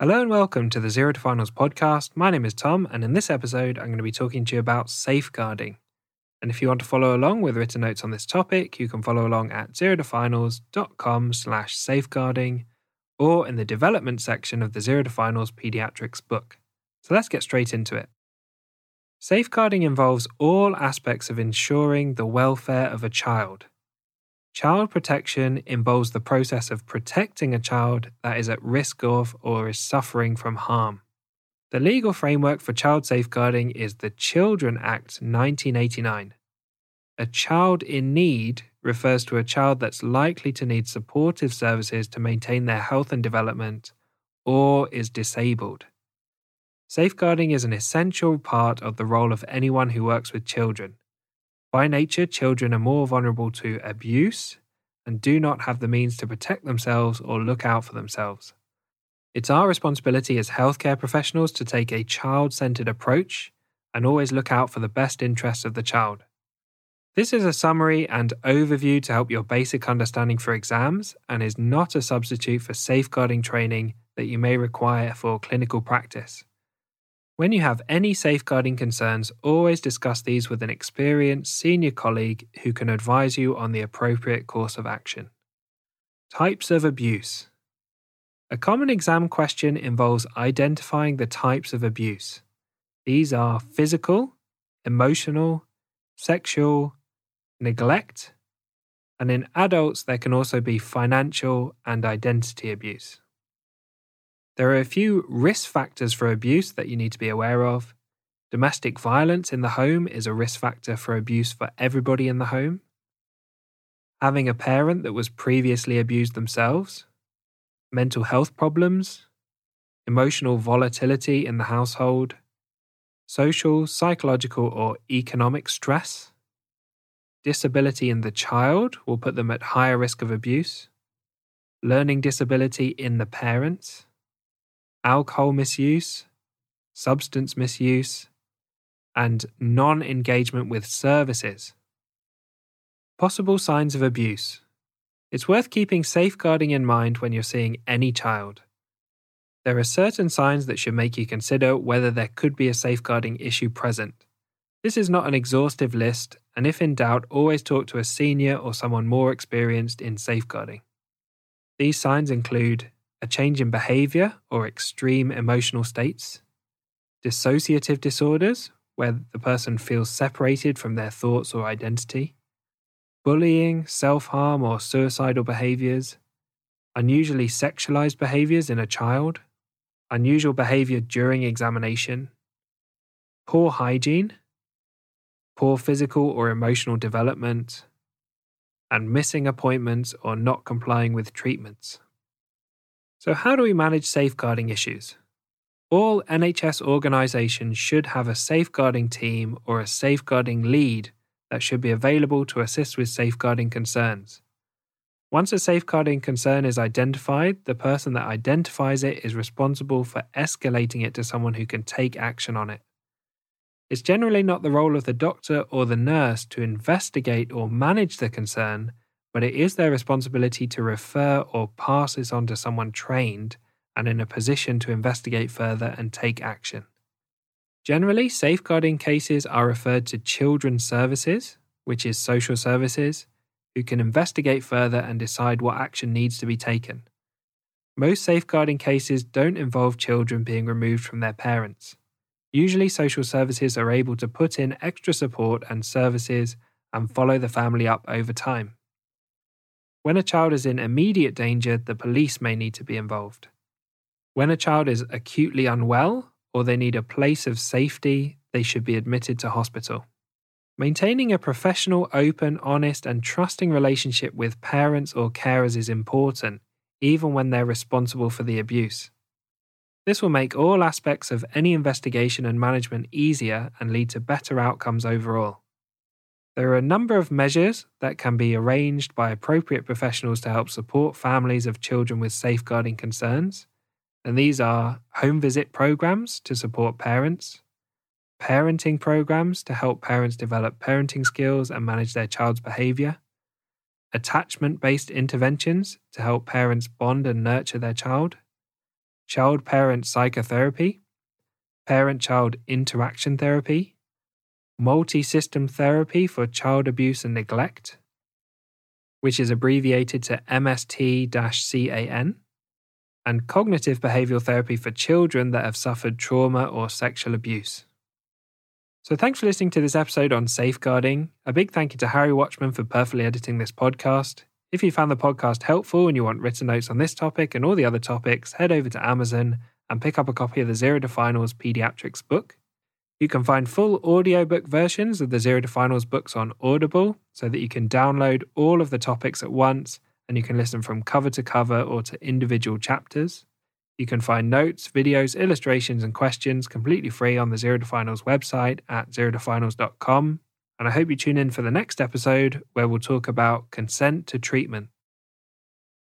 Hello and welcome to the Zero to Finals podcast. My name is Tom, and in this episode, I'm going to be talking to you about safeguarding. And if you want to follow along with written notes on this topic, you can follow along at zerotofinals.com slash safeguarding or in the development section of the Zero to Finals Pediatrics book. So let's get straight into it. Safeguarding involves all aspects of ensuring the welfare of a child. Child protection involves the process of protecting a child that is at risk of or is suffering from harm. The legal framework for child safeguarding is the Children Act 1989. A child in need refers to a child that's likely to need supportive services to maintain their health and development or is disabled. Safeguarding is an essential part of the role of anyone who works with children. By nature, children are more vulnerable to abuse and do not have the means to protect themselves or look out for themselves. It's our responsibility as healthcare professionals to take a child centered approach and always look out for the best interests of the child. This is a summary and overview to help your basic understanding for exams and is not a substitute for safeguarding training that you may require for clinical practice. When you have any safeguarding concerns, always discuss these with an experienced senior colleague who can advise you on the appropriate course of action. Types of abuse. A common exam question involves identifying the types of abuse. These are physical, emotional, sexual, neglect, and in adults, there can also be financial and identity abuse. There are a few risk factors for abuse that you need to be aware of. Domestic violence in the home is a risk factor for abuse for everybody in the home. Having a parent that was previously abused themselves. Mental health problems. Emotional volatility in the household. Social, psychological, or economic stress. Disability in the child will put them at higher risk of abuse. Learning disability in the parents alcohol misuse, substance misuse, and non engagement with services. Possible signs of abuse. It's worth keeping safeguarding in mind when you're seeing any child. There are certain signs that should make you consider whether there could be a safeguarding issue present. This is not an exhaustive list, and if in doubt, always talk to a senior or someone more experienced in safeguarding. These signs include a change in behavior or extreme emotional states, dissociative disorders, where the person feels separated from their thoughts or identity, bullying, self harm, or suicidal behaviors, unusually sexualized behaviors in a child, unusual behavior during examination, poor hygiene, poor physical or emotional development, and missing appointments or not complying with treatments. So, how do we manage safeguarding issues? All NHS organisations should have a safeguarding team or a safeguarding lead that should be available to assist with safeguarding concerns. Once a safeguarding concern is identified, the person that identifies it is responsible for escalating it to someone who can take action on it. It's generally not the role of the doctor or the nurse to investigate or manage the concern, but it is their responsibility to refer or pass this on to someone trained and in a position to investigate further and take action. Generally, safeguarding cases are referred to Children's Services, which is social services, who can investigate further and decide what action needs to be taken. Most safeguarding cases don't involve children being removed from their parents. Usually, social services are able to put in extra support and services and follow the family up over time. When a child is in immediate danger, the police may need to be involved. When a child is acutely unwell or they need a place of safety, they should be admitted to hospital. Maintaining a professional, open, honest, and trusting relationship with parents or carers is important, even when they're responsible for the abuse. This will make all aspects of any investigation and management easier and lead to better outcomes overall. There are a number of measures that can be arranged by appropriate professionals to help support families of children with safeguarding concerns. And these are home visit programs to support parents, parenting programs to help parents develop parenting skills and manage their child's behavior, attachment based interventions to help parents bond and nurture their child, child parent psychotherapy, parent child interaction therapy, multi system therapy for child abuse and neglect, which is abbreviated to MST CAN, and cognitive behavioral therapy for children that have suffered trauma or sexual abuse. So, thanks for listening to this episode on safeguarding. A big thank you to Harry Watchman for perfectly editing this podcast. If you found the podcast helpful and you want written notes on this topic and all the other topics, head over to Amazon and pick up a copy of the Zero to Finals Pediatrics book. You can find full audiobook versions of the Zero to Finals books on Audible so that you can download all of the topics at once and you can listen from cover to cover or to individual chapters. You can find notes, videos, illustrations, and questions completely free on the Zero to Finals website at zerotofinals.com and I hope you tune in for the next episode where we'll talk about consent to treatment.